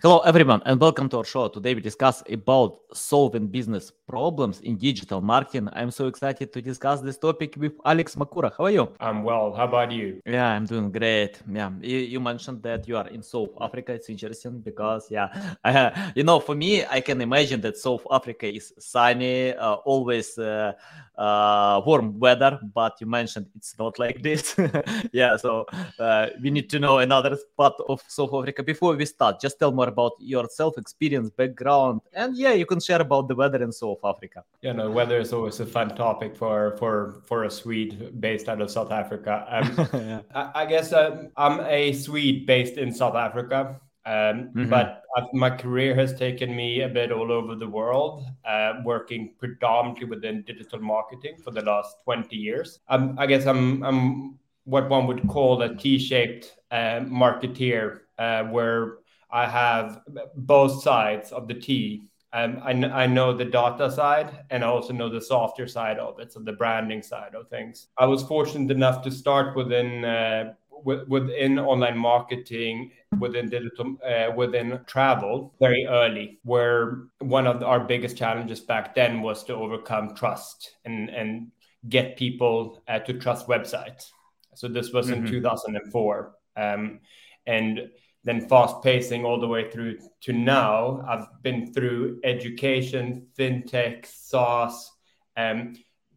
Hello everyone and welcome to our show. Today we discuss about solving business problems in digital marketing. I'm so excited to discuss this topic with Alex Makura. How are you? I'm well. How about you? Yeah, I'm doing great. Yeah, you, you mentioned that you are in South Africa. It's interesting because yeah, uh, you know, for me, I can imagine that South Africa is sunny, uh, always uh, uh warm weather. But you mentioned it's not like this. yeah, so uh, we need to know another part of South Africa before we start. Just tell more more about your self experience, background, and yeah, you can share about the weather in South Africa. Yeah, no, weather is always a fun topic for for for a Swede based out of South Africa. Um, yeah. I, I, guess um, I'm a Swede based in South Africa. Um, mm-hmm. But my career has taken me a bit all over the world, uh, working predominantly within digital marketing for the last 20 years. Um, I guess I'm, I'm what one would call a T-shaped uh, marketeer, uh, where I have both sides of the T. Um, I, I know the data side and I also know the softer side of it, so the branding side of things. I was fortunate enough to start within uh, within online marketing, within digital, uh, within travel very early, where one of our biggest challenges back then was to overcome trust and and get people uh, to trust websites. So this was mm-hmm. in 2004, um, and then fast pacing all the way through to now. I've been through education, fintech, SaaS, um,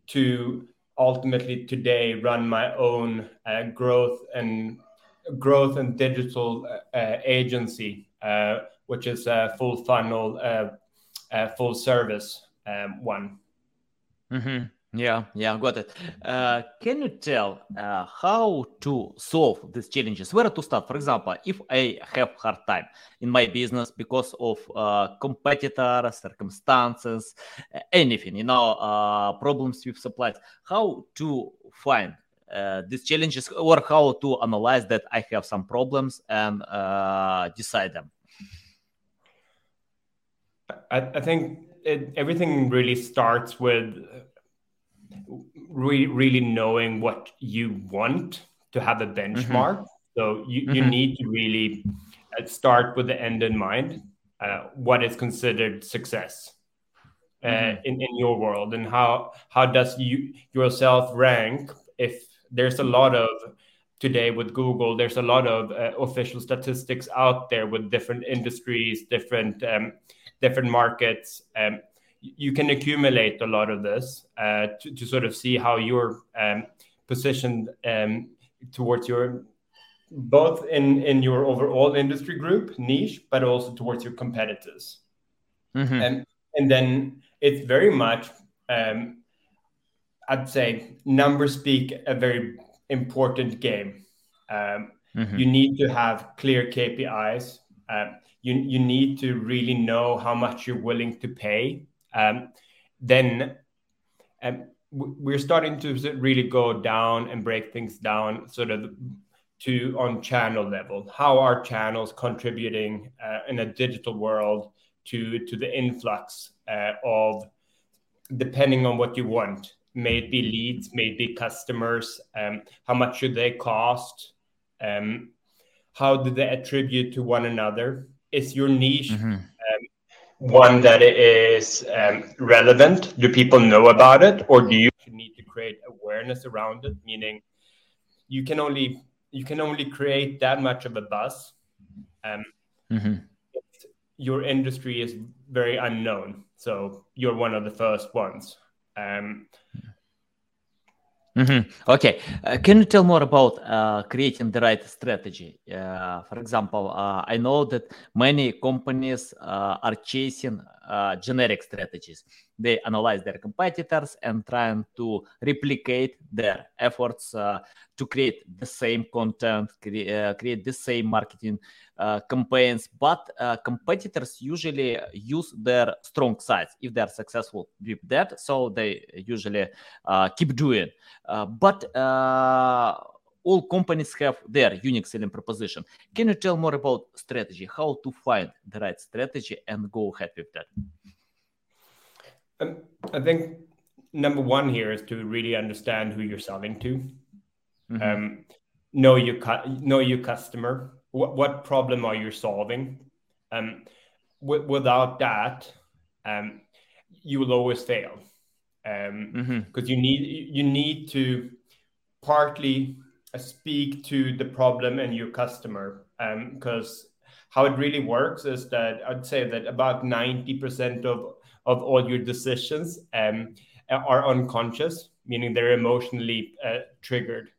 to ultimately today run my own uh, growth and growth and digital uh, agency, uh, which is a full funnel, uh, uh, full service um, one. Mm-hmm. Yeah, yeah, got it. Uh, can you tell uh, how to solve these challenges? Where to start? For example, if I have hard time in my business because of uh, competitor circumstances, anything, you know, uh, problems with supplies, how to find uh, these challenges or how to analyze that I have some problems and uh, decide them? I, I think it, everything really starts with really, really knowing what you want to have a benchmark. Mm-hmm. So you, mm-hmm. you need to really uh, start with the end in mind. Uh, what is considered success uh, mm-hmm. in, in your world, and how how does you yourself rank? If there's a lot of today with Google, there's a lot of uh, official statistics out there with different industries, different um, different markets. Um, you can accumulate a lot of this uh, to, to, sort of see how you're um, positioned um, towards your both in in your overall industry group niche, but also towards your competitors. Mm-hmm. And and then it's very much um, I'd say numbers speak a very important game. Um, mm-hmm. You need to have clear KPIs. Um, you you need to really know how much you're willing to pay then um, we're starting to really go down and break things down sort of to on channel level. How are channels contributing uh, in a digital world to to the influx uh, of depending on what you want may it be leads may it be customers um, how much should they cost um, how do they attribute to one another? Is your niche mm-hmm one that is um, relevant? Do people know about it, or do you need to create awareness around it? Meaning, you can only you can only create that much of a buzz. Um, mm-hmm. Your industry is very unknown, so you're one of the first ones. Um, Mm-hmm. Okay. Uh, can you tell more about uh, creating the right strategy? Uh, for example, uh, I know that many companies are chasing uh, generic strategies. They analyze their competitors and trying to replicate their efforts uh, to create the same content, cre- uh, create the same marketing uh, campaigns. But competitors usually use their strong sides if they are successful with that. So they usually keep doing. but all companies have their unique selling proposition. Can you tell more about strategy, how to find the right strategy and go ahead with that? Um, I think number one here is to really understand who you're selling to. Mm-hmm. Um, know your cu- know your customer. What what problem are you solving? Um, w- without that, um, you will always fail because um, mm-hmm. you need you need to partly speak to the problem and your customer because um, how it really works is that I'd say that about 90% of of all your decisions um, are unconscious, meaning they're emotionally uh, triggered.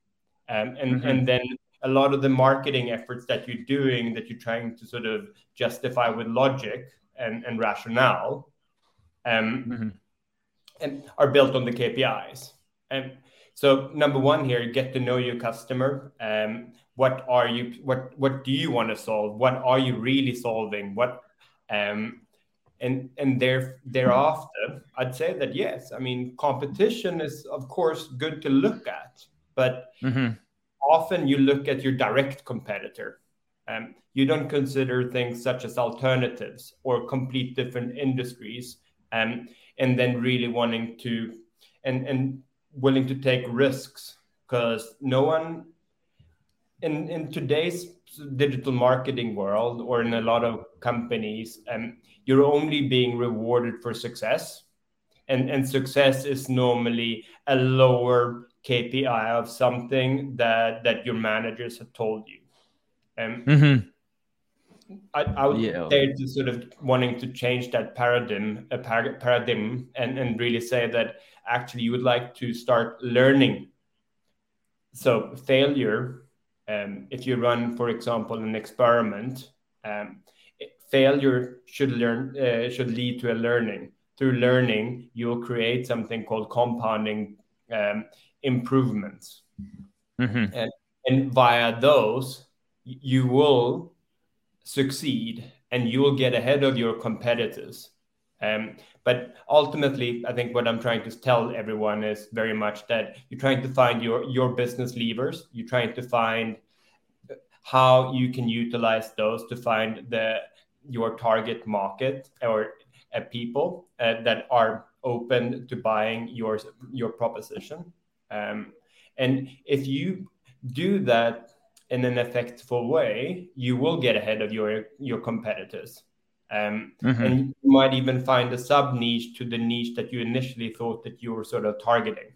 Um, and, mm-hmm. and then a lot of the marketing efforts that you're doing that you're trying to sort of justify with logic and, and rationale um, mm-hmm. and are built on the KPIs. And so number one here, get to know your customer. Um, what are you what what do you want to solve? What are you really solving? What um, and and there thereafter i'd say that yes i mean competition is of course good to look at but mm-hmm. often you look at your direct competitor um, you don't consider things such as alternatives or complete different industries um, and then really wanting to and and willing to take risks because no one in in today's digital marketing world or in a lot of companies um, you're only being rewarded for success and and success is normally a lower kpi of something that that your managers have told you um, mm-hmm. I, I would yeah. say to sort of wanting to change that paradigm, a par- paradigm, and, and really say that actually you would like to start learning. So failure, um, if you run, for example, an experiment, um, failure should learn uh, should lead to a learning. Through learning, you will create something called compounding um, improvements, mm-hmm. and, and via those, you will succeed and you will get ahead of your competitors. Um, but ultimately, I think what I'm trying to tell everyone is very much that you're trying to find your your business levers. You're trying to find how you can utilize those to find the your target market or uh, people uh, that are open to buying your your proposition. Um, and if you do that in an effective way, you will get ahead of your your competitors. Um, mm-hmm. And you might even find a sub niche to the niche that you initially thought that you were sort of targeting.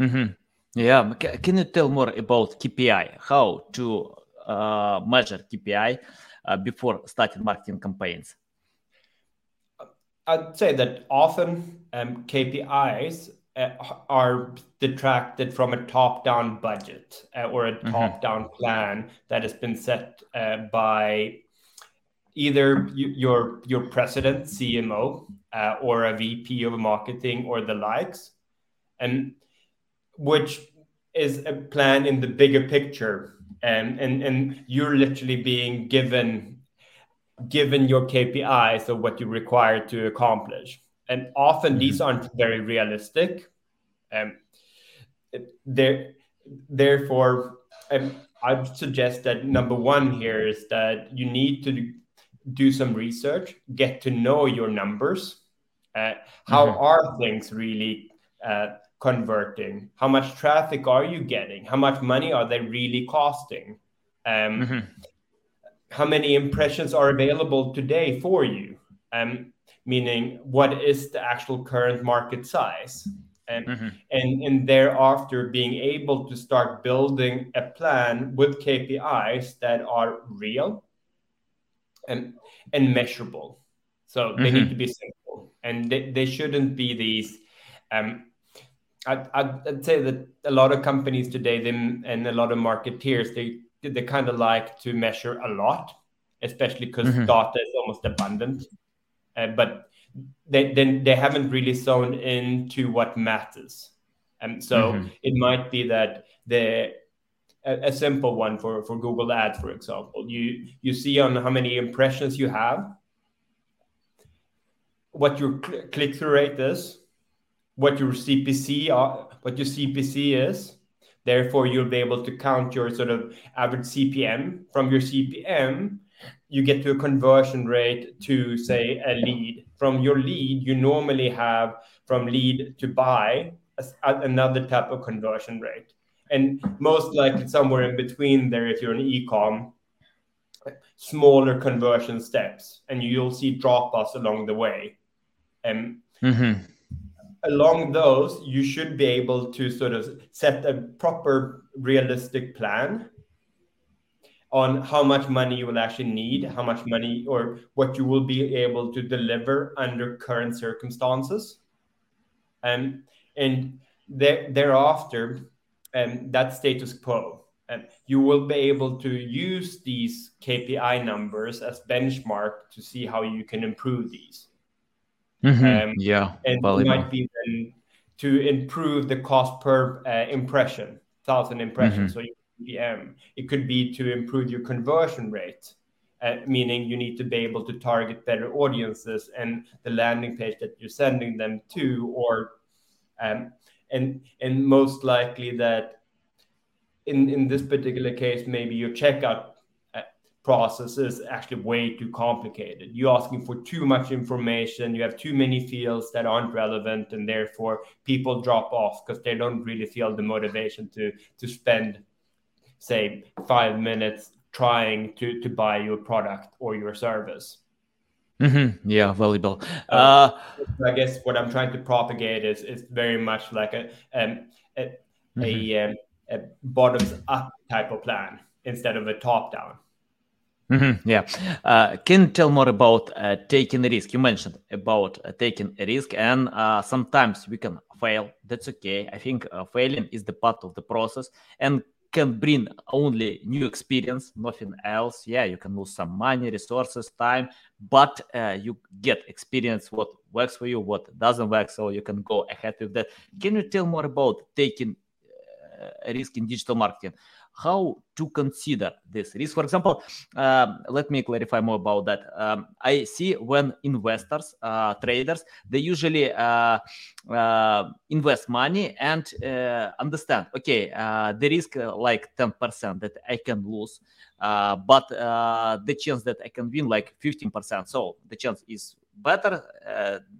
Mm-hmm. Yeah. Can you tell more about KPI? How to uh, measure KPI uh, before starting marketing campaigns? I'd say that often um, KPIs uh, are detracted from a top-down budget uh, or a mm-hmm. top-down plan that has been set uh, by either your your president, CMO, uh, or a VP of marketing or the likes, and which is a plan in the bigger picture, and and and you're literally being given given your KPIs of what you require to accomplish and often mm-hmm. these aren't very realistic. Um, there, therefore, um, I suggest that number one here is that you need to do some research, get to know your numbers. Uh, how mm-hmm. are things really uh, converting? How much traffic are you getting? How much money are they really costing? Um, mm-hmm. How many impressions are available today for you? Um, meaning what is the actual current market size and mm-hmm. and and thereafter being able to start building a plan with KPIs that are real and and measurable so they mm-hmm. need to be simple and they, they shouldn't be these um I'd, I'd say that a lot of companies today them and a lot of marketeers they they kind of like to measure a lot especially because mm-hmm. data is almost abundant uh, but they, they they haven't really zoned into what matters. And so mm-hmm. it might be that the a, a, simple one for, for Google Ads, for example, you you see on how many impressions you have, what your cl- click through rate is, what your CPC are, what your CPC is. Therefore, you'll be able to count your sort of average CPM. From your CPM, you get to a conversion rate to say a lead. From your lead you normally have from lead to buy another type of conversion rate and most likely somewhere in between there if you're an e-com smaller conversion steps, and you'll see drop offs along the way. And mm-hmm. along those, you should be able to sort of set a proper, realistic plan on how much money you will actually need, how much money or what you will be able to deliver under current circumstances. Um, and there, thereafter, um, that status quo. And you will be able to use these KPI numbers as benchmark to see how you can improve these. Mm-hmm. Um, yeah, and it might be then to improve the cost per uh, impression, thousand impressions. Mm-hmm. So CPM. It could be to improve your conversion rate, uh, meaning you need to be able to target better audiences and the landing page that you're sending them to, or um, and and most likely that in in this particular case, maybe your checkout uh, process is actually way too complicated. You're asking for too much information. You have too many fields that aren't relevant, and therefore people drop off because they don't really feel the motivation to to spend say five minutes trying to to buy your product or your service mm-hmm. yeah valuable uh, uh, i guess what i'm trying to propagate is is very much like a um, a, mm-hmm. a, um, a bottoms up type of plan instead of a top down Mm-hmm, yeah. Uh, can you tell more about uh, taking a risk? You mentioned about uh, taking a risk, and uh, sometimes we can fail. That's okay. I think uh, failing is the part of the process, and can bring only new experience, nothing else. Yeah, you can lose some money, resources, time, but uh, you get experience what works for you, what doesn't work, so you can go ahead with that. Can you tell more about taking uh, a risk in digital marketing? How to consider this risk. For example, um, let me clarify more about that. Um, I see when investors, uh, traders, they usually uh, uh, invest money and uh, understand, okay, uh, the risk like 10% that I can lose, but the chance that I can win like 15%. So the chance is better.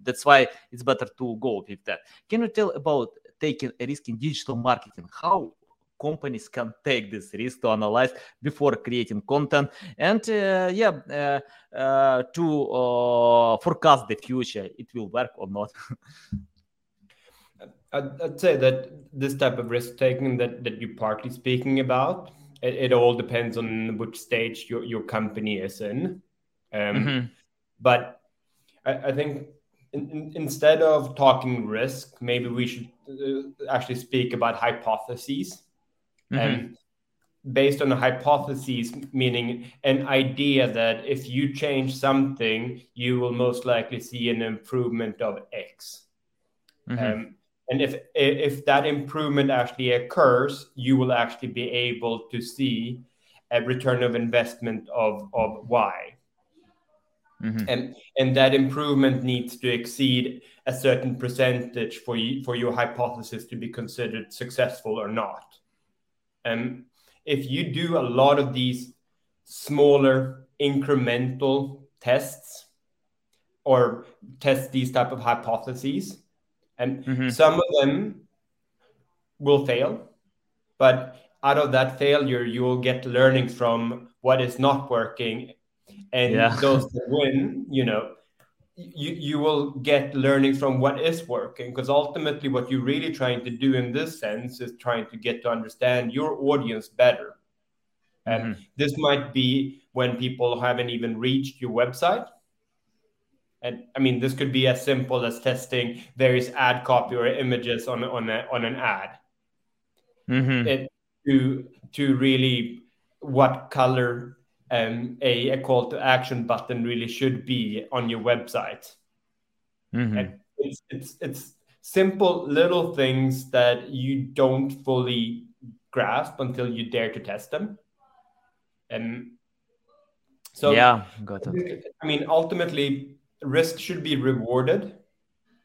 that's why it's better to go with that. Can you tell about taking a risk in digital marketing? How companies can take this risk to analyze before creating content. And uh, yeah uh, uh, to uh, forecast the future it will work or not. I'd, I'd, say that this type of risk taking that, that you're partly speaking about it, it, all depends on which stage your, your company is in. Um, mm-hmm. but I, I think in, in, instead of talking risk maybe we should uh, actually speak about hypotheses mm-hmm. based on a hypothesis, meaning an idea that if you change something, you will most likely see an improvement of X. Mm-hmm. Um, and if if that improvement actually occurs, you will actually be able to see a return of investment of of Y. Mm-hmm. And and that improvement needs to exceed a certain percentage for you, for your hypothesis to be considered successful or not. Um, if you do a lot of these smaller incremental tests or test these type of hypotheses, and mm-hmm. some of them will fail, but out of that failure, you will get learning from what is not working, and yeah. those that win, you know, you, you will get learning from what is working because ultimately what you're really trying to do in this sense is trying to get to understand your audience better and mm-hmm. this might be when people haven't even reached your website and i mean this could be as simple as testing various ad copy or images on, on, a, on an ad mm-hmm. it, to to really what color um, a, a call to action button really should be on your website. Mm-hmm. It's, it's, it's simple little things that you don't fully grasp until you dare to test them. And so, yeah, got it. I mean, ultimately, risk should be rewarded,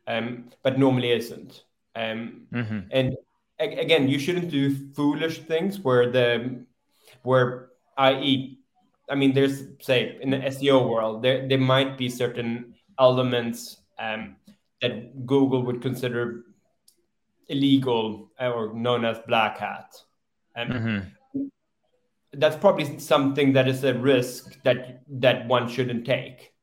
um, but normally isn't. Um, mm-hmm. And a- again, you shouldn't do foolish things where the where i.e I mean, there's say in the SEO world, there there might be certain elements um, that Google would consider illegal or known as black hat. Um, mm-hmm. that's probably something that is a risk that that one shouldn't take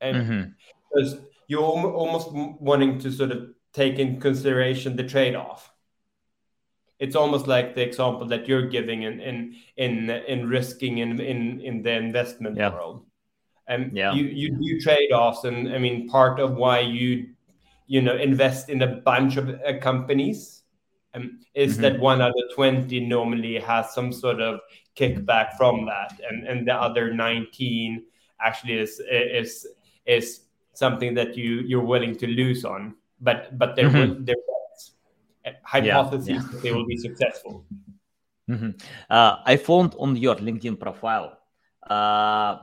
and mm-hmm. because you're almost wanting to sort of take in consideration the trade-off it's almost like the example that you're giving in in in, in risking in in in the investment yeah. world and yeah. you you do trade-offs and i mean part of why you you know invest in a bunch of uh, companies um, is mm-hmm. that one out of 20 normally has some sort of kickback from that and and the other 19 actually is is is something that you you're willing to lose on but but there mm-hmm. there hypotheses yeah, yeah. they will be successful mm-hmm. uh, i found on your linkedin profile uh,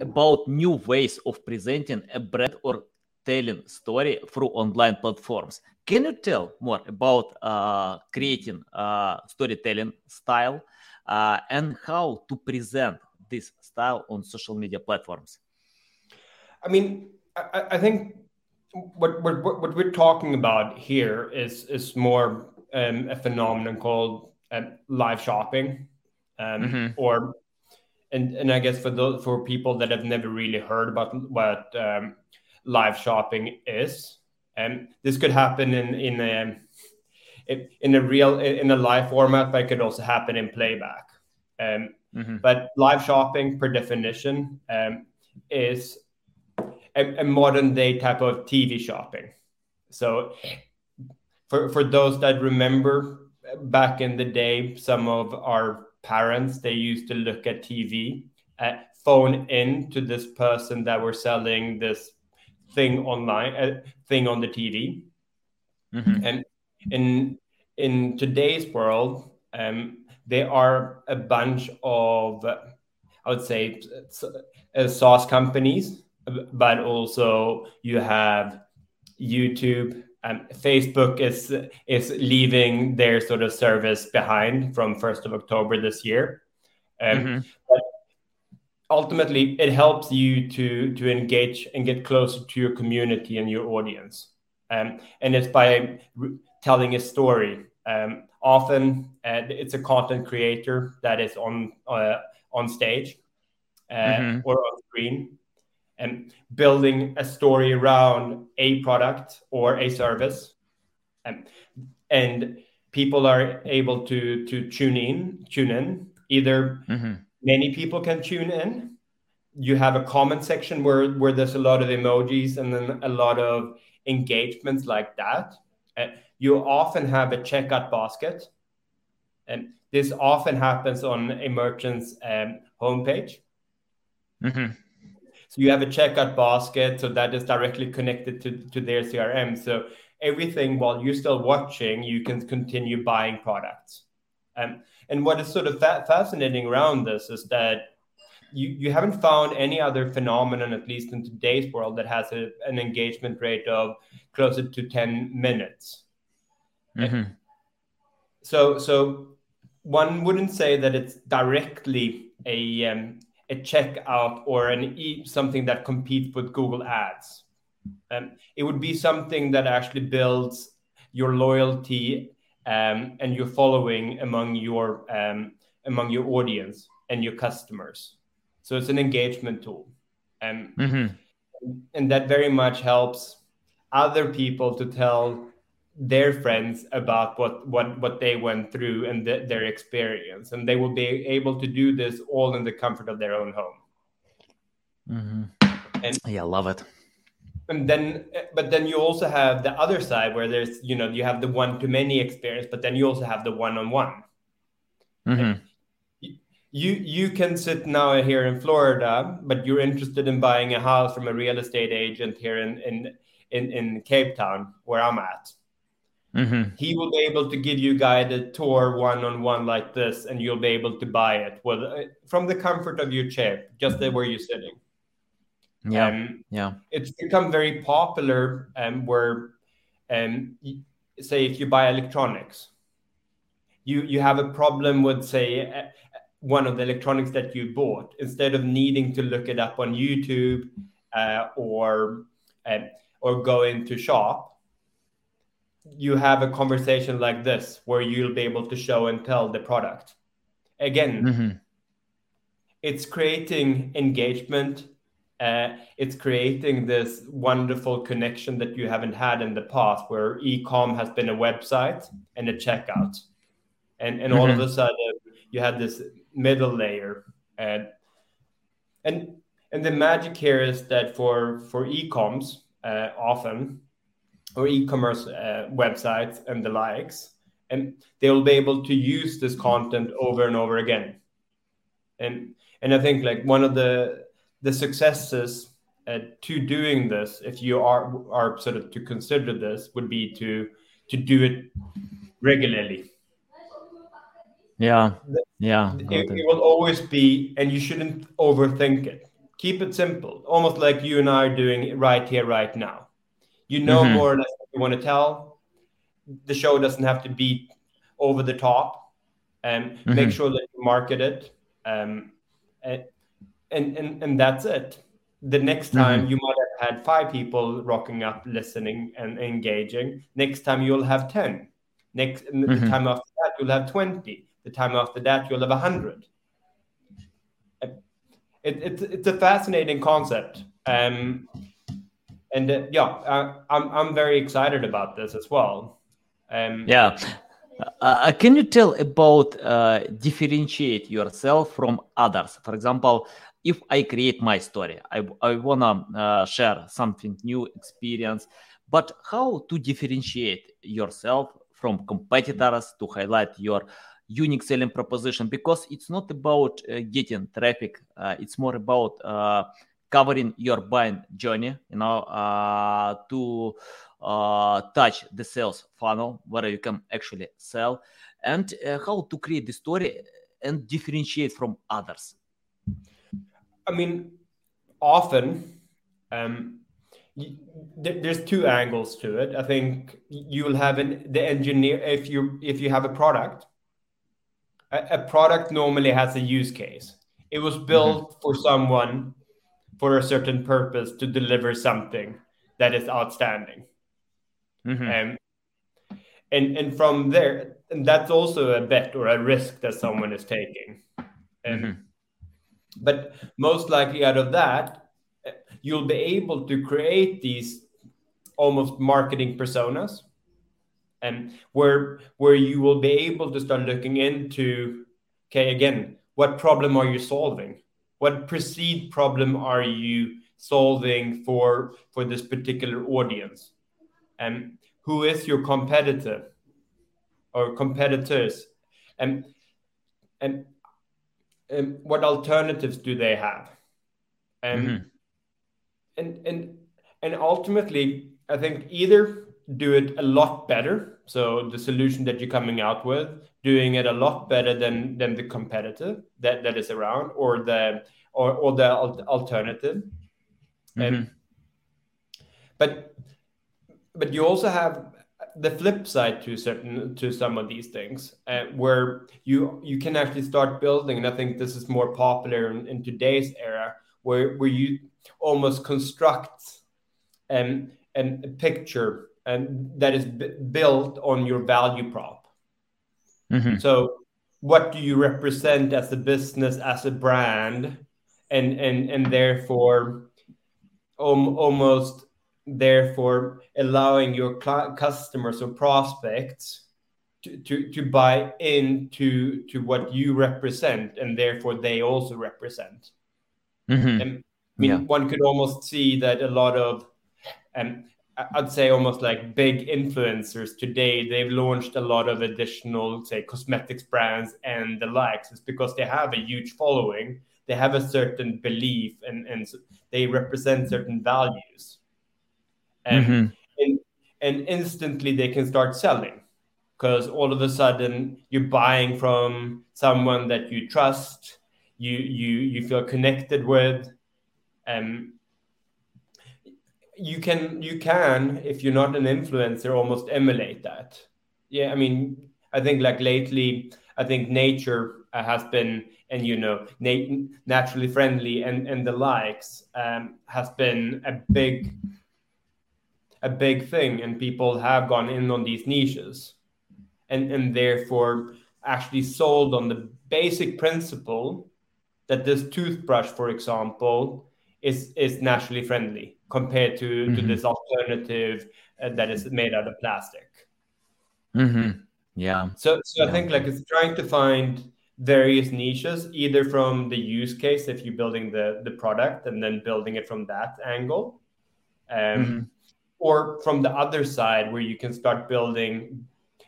about new ways of presenting a brand or telling story through online platforms can you tell more about uh, creating uh, storytelling style uh, and how to present this style on social media platforms? I mean, I, I think what, what what we're talking about here is is more um, a phenomenon called um, live shopping, um, mm-hmm. or and and I guess for those for people that have never really heard about what um, live shopping is, and this could happen in in a in a real in a live format, but it could also happen in playback. Um, mm-hmm. But live shopping, per definition, um, is a, a, modern day type of TV shopping. So, for for those that remember back in the day, some of our parents they used to look at TV, uh, phone in to this person that were selling this thing online, a uh, thing on the TV, mm-hmm. and in in today's world, um, there are a bunch of, I would say, uh, SaaS companies, but also you have YouTube. Um, Facebook is is leaving their sort of service behind from first of October this year. Um, mm-hmm. But ultimately it helps you to to engage and get closer to your community and your audience um, and it's by re- telling a story um, often uh, it's a content creator that is on uh, on stage uh, mm-hmm. or on screen and building a story around a product or a service um, and people are able to to tune in tune in either mm-hmm many people can tune in. You have a comment section where, where there's a lot of emojis and then a lot of engagements like that. And you often have a checkout basket. And this often happens on a merchant's um, homepage. Mm-hmm. So you have a checkout basket, so that is directly connected to, to their CRM. So everything while you're still watching, you can continue buying products. Um, and what is sort of fa- fascinating around this is that you, you haven't found any other phenomenon, at least in today's world, that has a, an engagement rate of closer to 10 minutes. Mm-hmm. So, so one wouldn't say that it's directly a, um, a checkout or an e- something that competes with Google Ads. Um, it would be something that actually builds your loyalty um, and your following among your um, among your audience and your customers. So it's an engagement tool, um, mm-hmm. and that very much helps other people to tell their friends about what what what they went through and their experience, and they will be able to do this all in the comfort of their own home. Mm-hmm. And yeah, love it. And then but then you also have the other side where there's you know you have the one to many experience but then you also have the one on one you you can sit now here in florida but you're interested in buying a house from a real estate agent here in in in, in cape town where i'm at mm-hmm. he will be able to give you guided tour one on one like this and you'll be able to buy it well from the comfort of your chair just where you're sitting yeah, um, yeah. It's become very popular um, where, um, say, if you buy electronics, you you have a problem with say one of the electronics that you bought. Instead of needing to look it up on YouTube uh, or uh, or go into shop, you have a conversation like this where you'll be able to show and tell the product again mm-hmm. it's creating engagement uh, it's creating this wonderful connection that you haven't had in the past where ecom has been a website and a checkout and and mm-hmm. all of mm-hmm. a sudden you had this middle layer and and and the magic here is that for for ecoms uh, often or e-commerce uh, websites and the likes and they'll be able to use this content over and over again. And and i think like one of the the successes uh, to doing this if you are are sort of to consider this would be to to do it regularly. Yeah. Yeah. it, it will always be and you shouldn't overthink it. Keep it simple. Almost like you and i are doing right here right now you know mm-hmm. more or less what you want to tell the show doesn't have to be over the top and mm-hmm. make sure that you market it um, and, and and that's it the next time mm-hmm. you might have had five people rocking up listening and engaging next time you'll have 10 next the mm-hmm. time after that you'll have 20 the time after that you'll have 100 it, it, it's a fascinating concept um, and uh, yeah I, I'm, I'm very excited about this as well. Um, yeah. Uh, can you tell about uh, differentiate yourself from others? For example if I create my story, I, I want to uh, share something new experience, but how to differentiate yourself from competitors to highlight your unique selling proposition? Because it's not about uh, getting traffic uh, it's more about uh, covering your buying journey you know uh, to uh, touch the sales funnel where you can actually sell and uh, how to create the story and differentiate from others I mean, often um, there's two angles to it. I think you will have an the engineer if you if you have a product. A, a product normally has a use case. It was built mm-hmm. for someone for a certain purpose to deliver something that is outstanding. Mm-hmm. Um, and and from there, and that's also a bet or a risk that someone is taking. And mm-hmm but most likely out of that, you'll be able to create these almost marketing personas and where where you will be able to start looking into okay again what problem are you solving what perceived problem are you solving for for this particular audience? And who is your competitor or competitors? And and and what alternatives do they have? And mm-hmm. and and and ultimately i think either do it a lot better so the solution that you're coming out with doing it a lot better than than the competitor that that is around or the or, or the alternative mm-hmm. and but but you also have the flip side to certain to some of these things uh, where you you can actually start building and i think this is more popular in, in today's era where where you almost construct um, and a picture and that is b- built on your value prop mm-hmm. so what do you represent as a business as a brand and and and therefore um, almost therefore allowing your customers or prospects to, to, to buy into to what you represent and therefore they also represent mm-hmm. and I mean, yeah. one could almost see that a lot of and I'd say almost like big influencers today, they've launched a lot of additional, say, cosmetics brands and the likes. It's because they have a huge following, they have a certain belief, and, and they represent certain values and, mm-hmm. and, and instantly they can start selling because all of a sudden you're buying from someone that you trust you you you feel connected with and you can you can if you're not an influencer almost emulate that. Yeah i mean i think like lately i think nature has been and you know nat- naturally friendly and and the likes um, has been a big a big thing and people have gone in on these niches and and therefore actually sold on the basic principle that this toothbrush, for example, is is naturally friendly compared to, mm-hmm. to this alternative uh, that is made out of plastic. Mm-hmm. Yeah. So, so yeah. I think like it's trying to find various niches, either from the use case if you're building the the product and then building it from that angle, um, mm-hmm. or from the other side where you can start building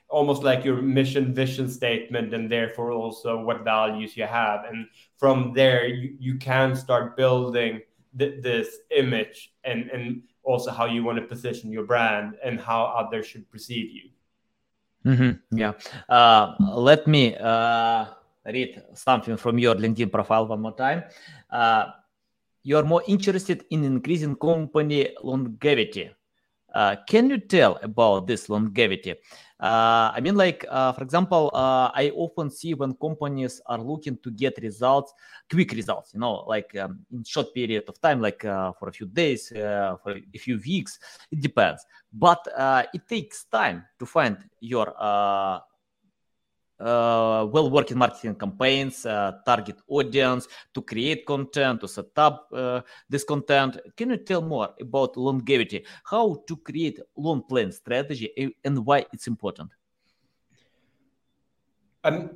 almost like your mission vision statement and therefore also what values you have and from there you, you can start building th- this image and and also how you want to position your brand and how others should perceive you. Mm-hmm. yeah. Uh, let me uh, read something from your linkedin profile one more time. Uh, you're more interested in increasing company longevity. Uh, can you tell about this longevity uh, I mean, like, uh, for example, uh, I often see when companies are looking to get results, quick results, you know, like um, in short period of time, like uh, for a few days, uh, for a few weeks, it depends. But uh, it takes time to find your uh, well working marketing campaigns, uh, target audience, to create content, to set up uh, this content. Can you tell more about longevity? How to create long plan strategy and why it's important? Um,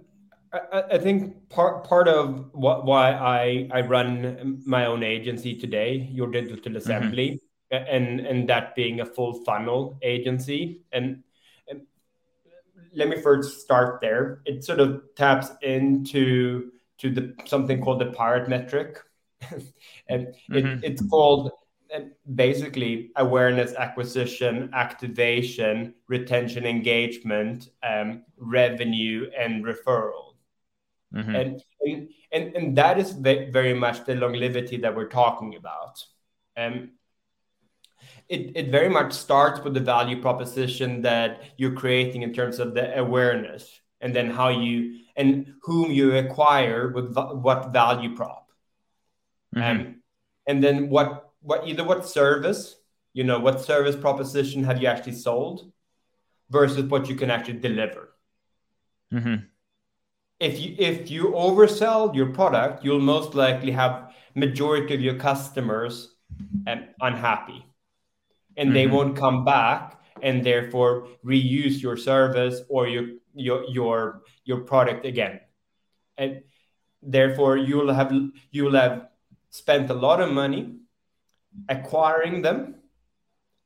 I, I think part part of what, why I, I run my own agency today, Your Digital mm-hmm. Assembly, mm-hmm. and and that being a full funnel agency, and let me first start there. It sort of taps into to the something called the pirate metric, and mm-hmm. it, it's called uh, basically awareness acquisition activation retention engagement um, revenue and referral mm-hmm. and, and and that is very much the longevity that we're talking about um, it, it very much starts with the value proposition that you're creating in terms of the awareness and then how you and whom you acquire with what value prop mm-hmm. um, and then what what either what service you know what service proposition have you actually sold versus what you can actually deliver mm-hmm. if you if you oversell your product you'll most likely have majority of your customers um, unhappy and mm-hmm. they won't come back and therefore reuse your service or your your your your product again and therefore you will have you will have spent a lot of money acquiring them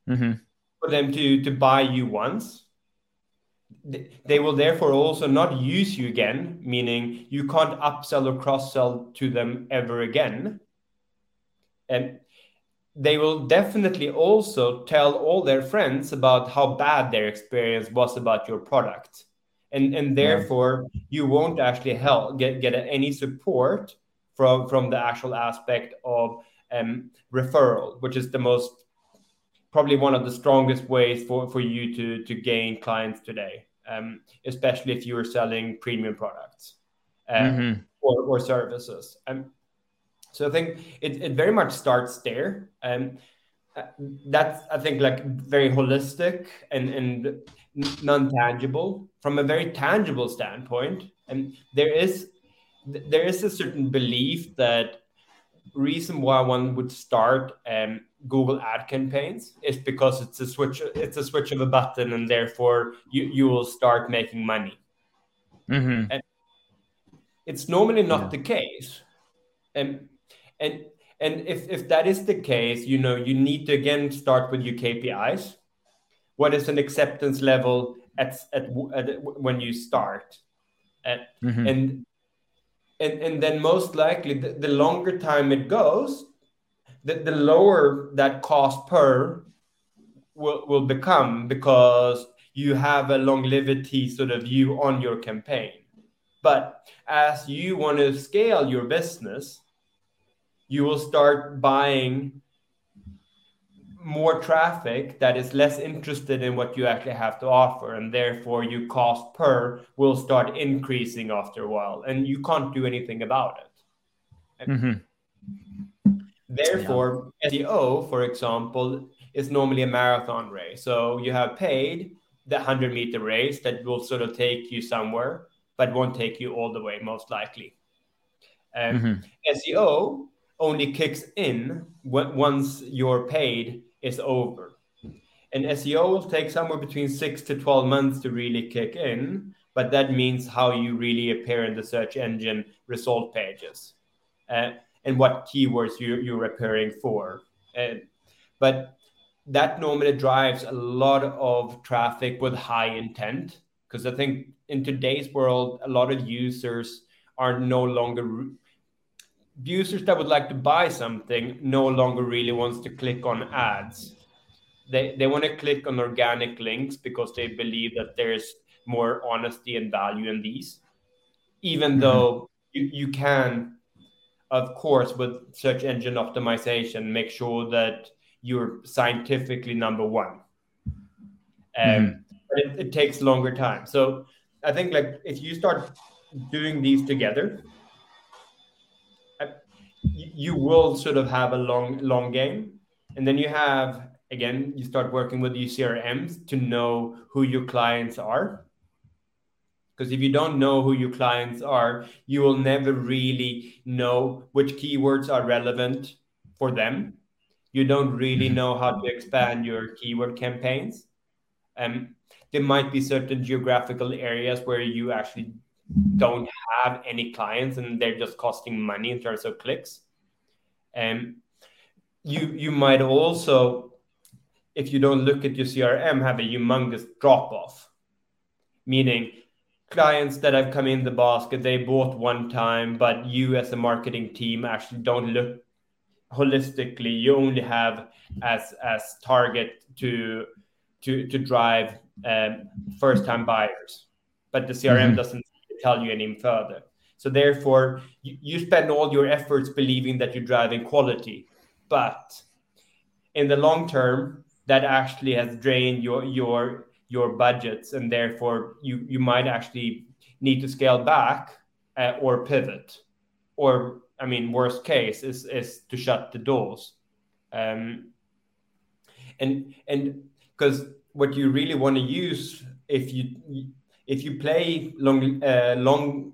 mm-hmm. for them to to buy you once they will therefore also not use you again meaning you can't upsell or cross sell to them ever again and they will definitely also tell all their friends about how bad their experience was about your product and and therefore yeah. you won't actually help get get any support from from the actual aspect of um, referral which is the most probably one of the strongest ways for for you to to gain clients today um, especially if you are selling premium products um, mm-hmm. or, or services um, so I think it, it very much starts there. Um, uh, that's I think like very holistic and and non-tangible from a very tangible standpoint. And there is there is a certain belief that reason why one would start um, Google ad campaigns is because it's a switch it's a switch of a button and therefore you, you will start making money. Mm-hmm. And it's normally not yeah. the case. And and and if if that is the case, you know, you need to again start with your KPIs. What is an acceptance level at at, at when you start, and mm-hmm. and and and then most likely the, the longer time it goes, the, the lower that cost per will, will become because you have a longevity sort of view on your campaign. But as you want to scale your business, you will start buying more traffic that is less interested in what you actually have to offer and therefore your cost per will start increasing after a while and you can't do anything about it mm-hmm. therefore yeah. seo for example is normally a marathon race so you have paid the 100 meter race that will sort of take you somewhere but won't take you all the way, most likely. Um, mm-hmm. SEO only kicks in once your paid is over. And SEO will take somewhere between six to 12 months to really kick in, but that means how you really appear in the search engine result pages uh, and what keywords you, you're appearing for. Uh, but that normally drives a lot of traffic with high intent because I think in today's world, a lot of users are no longer users that would like to buy something no longer really wants to click on ads. They they want to click on organic links because they believe that there's more honesty and value in these. Even mm-hmm. though you, you can, of course, with search engine optimization, make sure that you're scientifically number one. Um, mm-hmm. it, it takes longer time. So I think like if you start doing these together, you will sort of have a long long game and then you have again you start working with your crms to know who your clients are because if you don't know who your clients are you will never really know which keywords are relevant for them you don't really mm-hmm. know how to expand your keyword campaigns um, there might be certain geographical areas where you actually don't have any clients and they're just costing money in terms of clicks. And you you might also, if you don't look at your CRM, have a humongous drop off. Meaning clients that have come in the basket, they bought one time, but you as a marketing team actually don't look holistically. You only have as as target to to to drive um, first time buyers, but the CRM mm-hmm. doesn't tell you any further. So therefore, you, you spend all your efforts believing that you're driving quality, but in the long term, that actually has drained your your your budgets, and therefore you you might actually need to scale back uh, or pivot, or I mean, worst case is is to shut the doors, um, and and because what you really want to use if you if you play long, uh, long,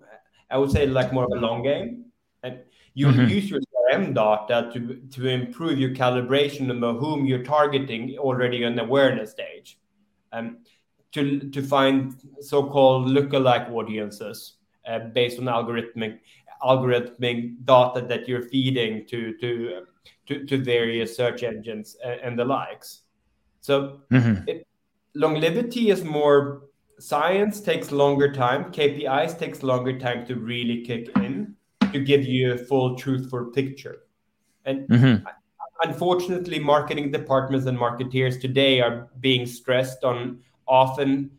I would say like more of a long game, and you mm-hmm. use your CRM data to to improve your calibration of whom you're targeting already on the awareness stage, um, to to find so-called lookalike audiences uh, based on algorithmic algorithmic data that you're feeding to to to, to various search engines and, and the likes. So mm-hmm. it, longevity is more science takes longer time kpis takes longer time to really kick in to give you a full truthful picture and mm-hmm. unfortunately marketing departments and marketeers today are being stressed on often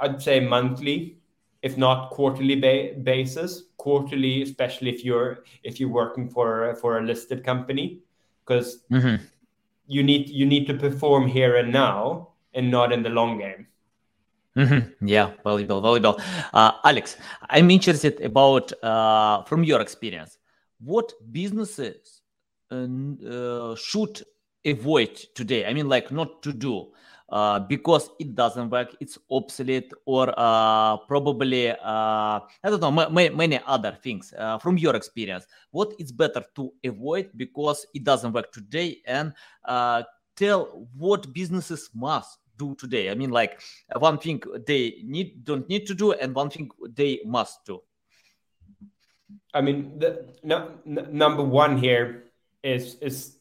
i'd say monthly if not quarterly ba- basis quarterly especially if you're if you're working for for a listed company because mm-hmm. you need you need to perform here and now and not in the long game Mm-hmm. Yeah, valuable, valuable. Uh, Alex, I'm interested about uh, from your experience, what businesses uh, should avoid today? I mean, like not to do uh, because it doesn't work, it's obsolete, or uh, probably uh, I don't know, many other things. from your experience, what is better to avoid because it doesn't work today, and tell what businesses must do today? I mean, like one thing they need don't need to do, and one thing they must do. I mean, the no, n- number one here is is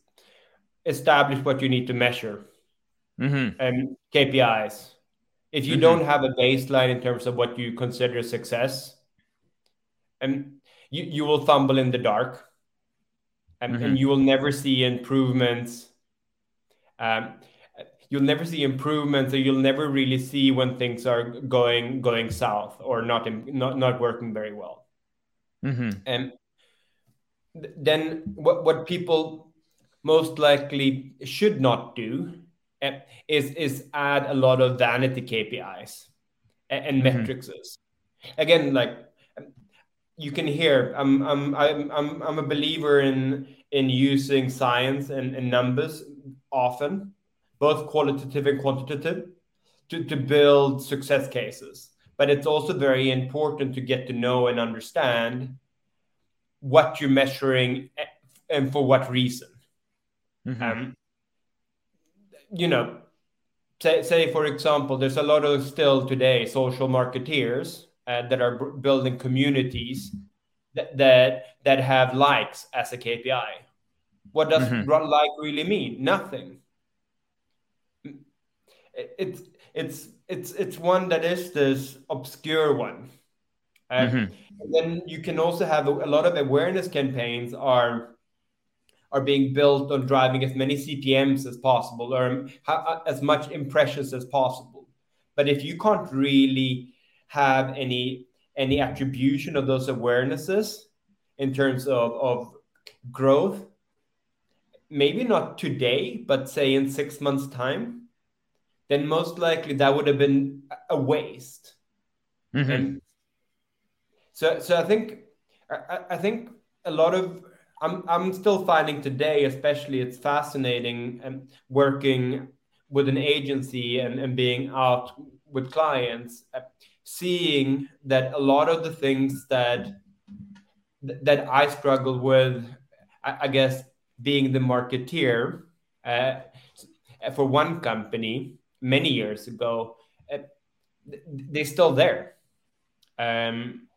establish what you need to measure mm-hmm. and KPIs. If you mm-hmm. don't have a baseline in terms of what you consider success, and you, you will fumble in the dark, and, mm-hmm. and you will never see improvements. Um, you'll never see improvements or you'll never really see when things are going going south or not not not working very well mm-hmm. and then what what people most likely should not do eh, is is add a lot of vanity KPIs and, and mm-hmm. metrics. Again, like you can hear, I'm I'm I'm I'm I'm a believer in in using science and, and numbers often both qualitative and quantitative, to, to build success cases. but it's also very important to get to know and understand what you're measuring and for what reason. Mm-hmm. Um, you know, say, say for example, there's a lot of still today social marketeers uh, that are b- building communities that, that that have likes as a KPI. What does mm-hmm. like really mean? Nothing. It's it's it's it's one that is this obscure one. mm-hmm. then you can also have a, a lot of awareness campaigns are are being built on driving as many CPMS as possible or as much impressions as possible. But if you can't really have any any attribution of those awarenesses in terms of, of growth, maybe not today, but say in six months' time, then most likely that would have been a waste. Mm-hmm. And so so I think I, I think a lot of I'm I'm still finding today, especially it's fascinating and working with an agency and, and being out with clients, uh, seeing that a lot of the things that that I struggle with, I, I guess, being the marketeer uh, for one company many years ago, uh, they're still there. Um,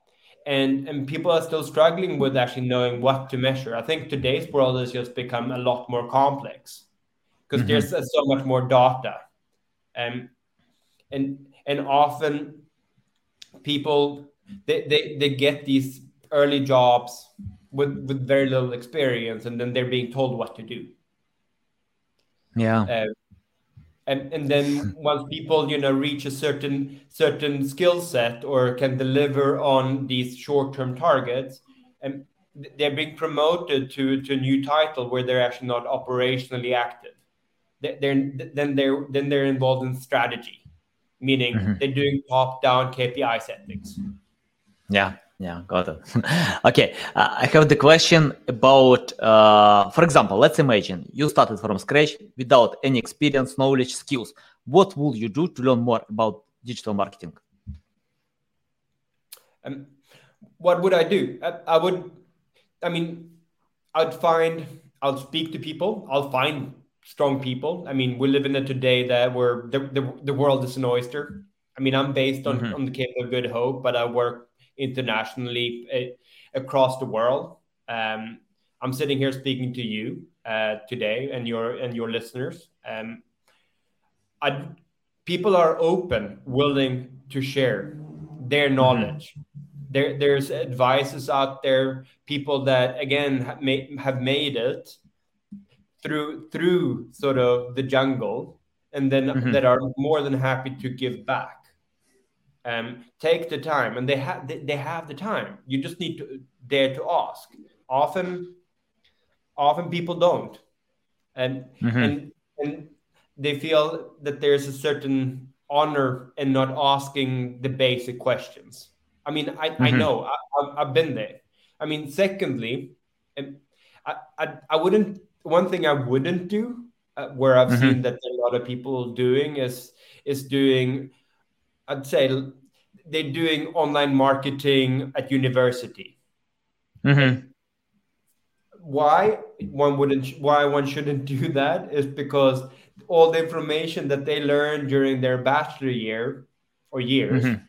and and people are still struggling with actually knowing what to measure. I think today's world has just become a lot more complex because mm-hmm. there's uh, so much more data, um, and and often people they, they they get these early jobs with with very little experience, and then they're being told what to do. Yeah. Uh, and and then once people you know reach a certain certain skill set or can deliver on these short term targets and they're being promoted to to a new title where they're actually not operationally active. They're, then they're then they're involved in strategy meaning mm-hmm. they're doing top down kpi settings. Yeah yeah, got it. okay, uh, I have the question about, uh, for example, let's imagine you started from scratch without any experience, knowledge, skills. What will you do to learn more about digital marketing? Um, what would I do? I, I would, I mean, I'd find, I'll speak to people, I'll find strong people. I mean, we live in a today that where the, the, the world is an oyster. I mean, I'm based on, mm-hmm. on the Cape of Good Hope, but I work internationally uh, across the world. Um, I'm sitting here speaking to you uh, today and your and your listeners. Um, I, people are open, willing to share their mm-hmm. knowledge. Mm-hmm. There, there's advices out there, people that again have made, have made it through through sort of the jungle, and then mm-hmm. that are more than happy to give back um, take the time and they have they, they have the time you just need to dare to ask often often people don't and mm-hmm. and and they feel that there's a certain honor in not asking the basic questions i mean i, mm-hmm. I know I, have been there i mean secondly um, I, I, I wouldn't one thing i wouldn't do uh, where i've mm-hmm. seen that a lot of people doing is is doing I'd say they're doing online marketing at university. Mm-hmm. Why one wouldn't? Why one shouldn't do that is because all the information that they learn during their bachelor year or years mm-hmm.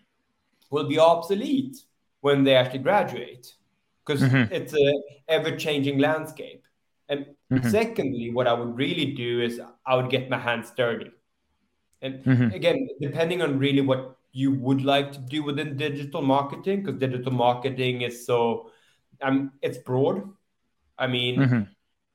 will be obsolete when they actually graduate because mm-hmm. it's a ever-changing landscape. And mm-hmm. secondly, what I would really do is I would get my hands dirty. And mm-hmm. again, depending on really what you would like to do within digital marketing, because digital marketing is so, um, it's broad. I mean, mm-hmm.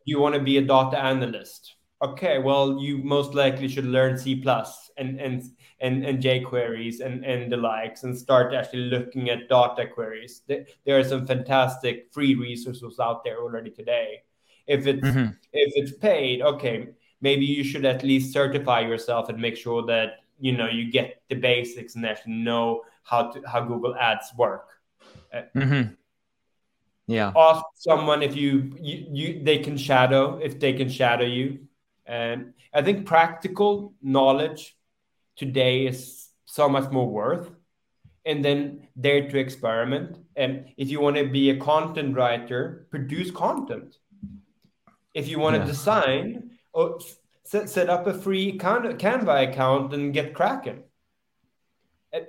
you want to be a data analyst. Okay, well, you most likely should learn C plus and and and and jQueries and and the likes, and start actually looking at data queries. There are some fantastic free resources out there already today. If it's mm-hmm. if it's paid, okay, maybe you should at least certify yourself and make sure that you know you get the basics and actually know how to how Google Ads work. Uh, mm-hmm. Yeah. Ask someone if you, you you they can shadow if they can shadow you, and I think practical knowledge today is so much more worth. and then dare to experiment. And if you want to be a content writer, produce content. If you want to yeah. design, or oh, set, set up a free Canva account and get cracking. Uh,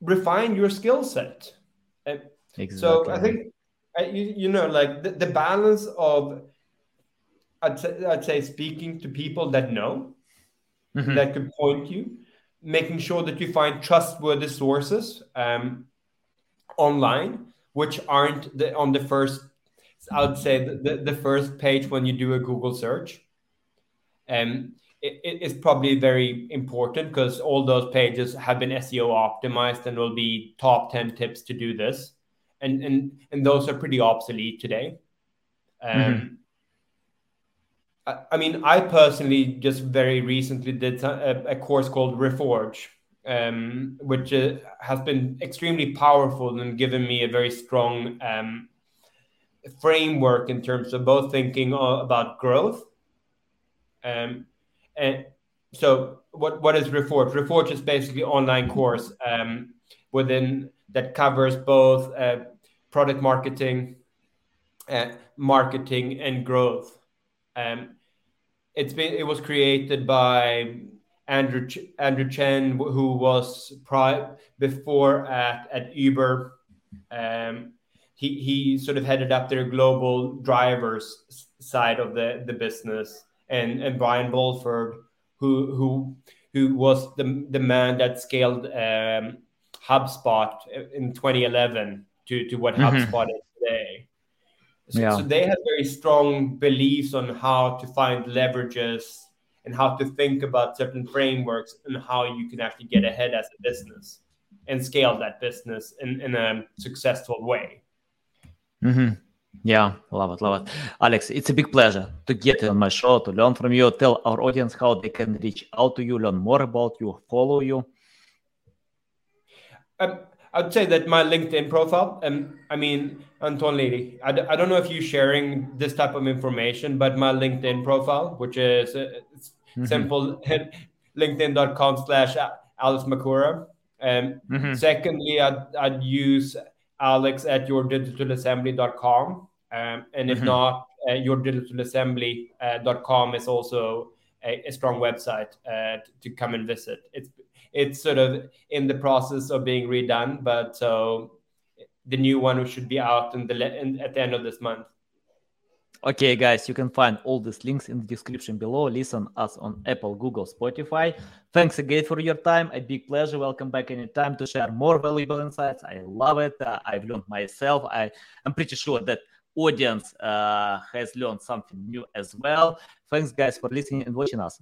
refine your skill set. Uh, exactly. So I think, uh, you, you know, like the, the balance of, I'd say, I'd say speaking to people that know, mm-hmm. that could point you, making sure that you find trustworthy sources um, online, which aren't the, on the first, I would say, the, the, first page when you do a Google search. Um, it, it's probably very important because all those pages have been SEO optimized and will be top 10 tips to do this. And, and, and those are pretty obsolete today. Um, mm-hmm. I, mean, I personally just very recently did a, a course called Reforge, um, which uh, has been extremely powerful and given me a very strong um, framework in terms of both thinking about growth um, and so what, what is Reforge? Reforge is basically online course um, within that covers both uh, product marketing, uh, marketing and growth. Um, it's been it was created by Andrew Ch- Andrew Chen, who was pri- before at at Uber. Um, he he sort of headed up their global drivers side of the the business and and Brian Balfour, who who who was the the man that scaled um, HubSpot in 2011 to to what mm-hmm. HubSpot is today. So, yeah. so they have very strong beliefs on how to find leverages and how to think about certain frameworks and how you can actually get ahead as a business and scale that business in, in a successful way. Mm-hmm. Yeah, love it, love it. Alex, it's a big pleasure to get on my show, to learn from you, tell our audience how they can reach out to you, learn more about you, follow you. Um, I'd say that my LinkedIn profile, um, I mean, Anton Lady, I d- I don't know if you're sharing this type of information, but my LinkedIn profile, which is uh, mm-hmm. simple, linkedin.com slash Alex Makura. Um, mm-hmm. Secondly, I'd, I'd use alex at yourdigitalassembly.com. Um, and if mm-hmm. not, uh, yourdigitalassembly.com uh, is also a, a strong website uh, to come and visit. It's it's sort of in the process of being redone, but so the new one should be out in the in, at the end of this month. Okay, guys, you can find all these links in the description below. Listen us on Apple, Google, Spotify. Thanks again for your time. A big pleasure. Welcome back anytime to share more valuable insights. I love it. Uh, I've learned myself. I, I'm pretty sure that audience uh, has learned something new as well. Thanks, guys, for listening and watching us.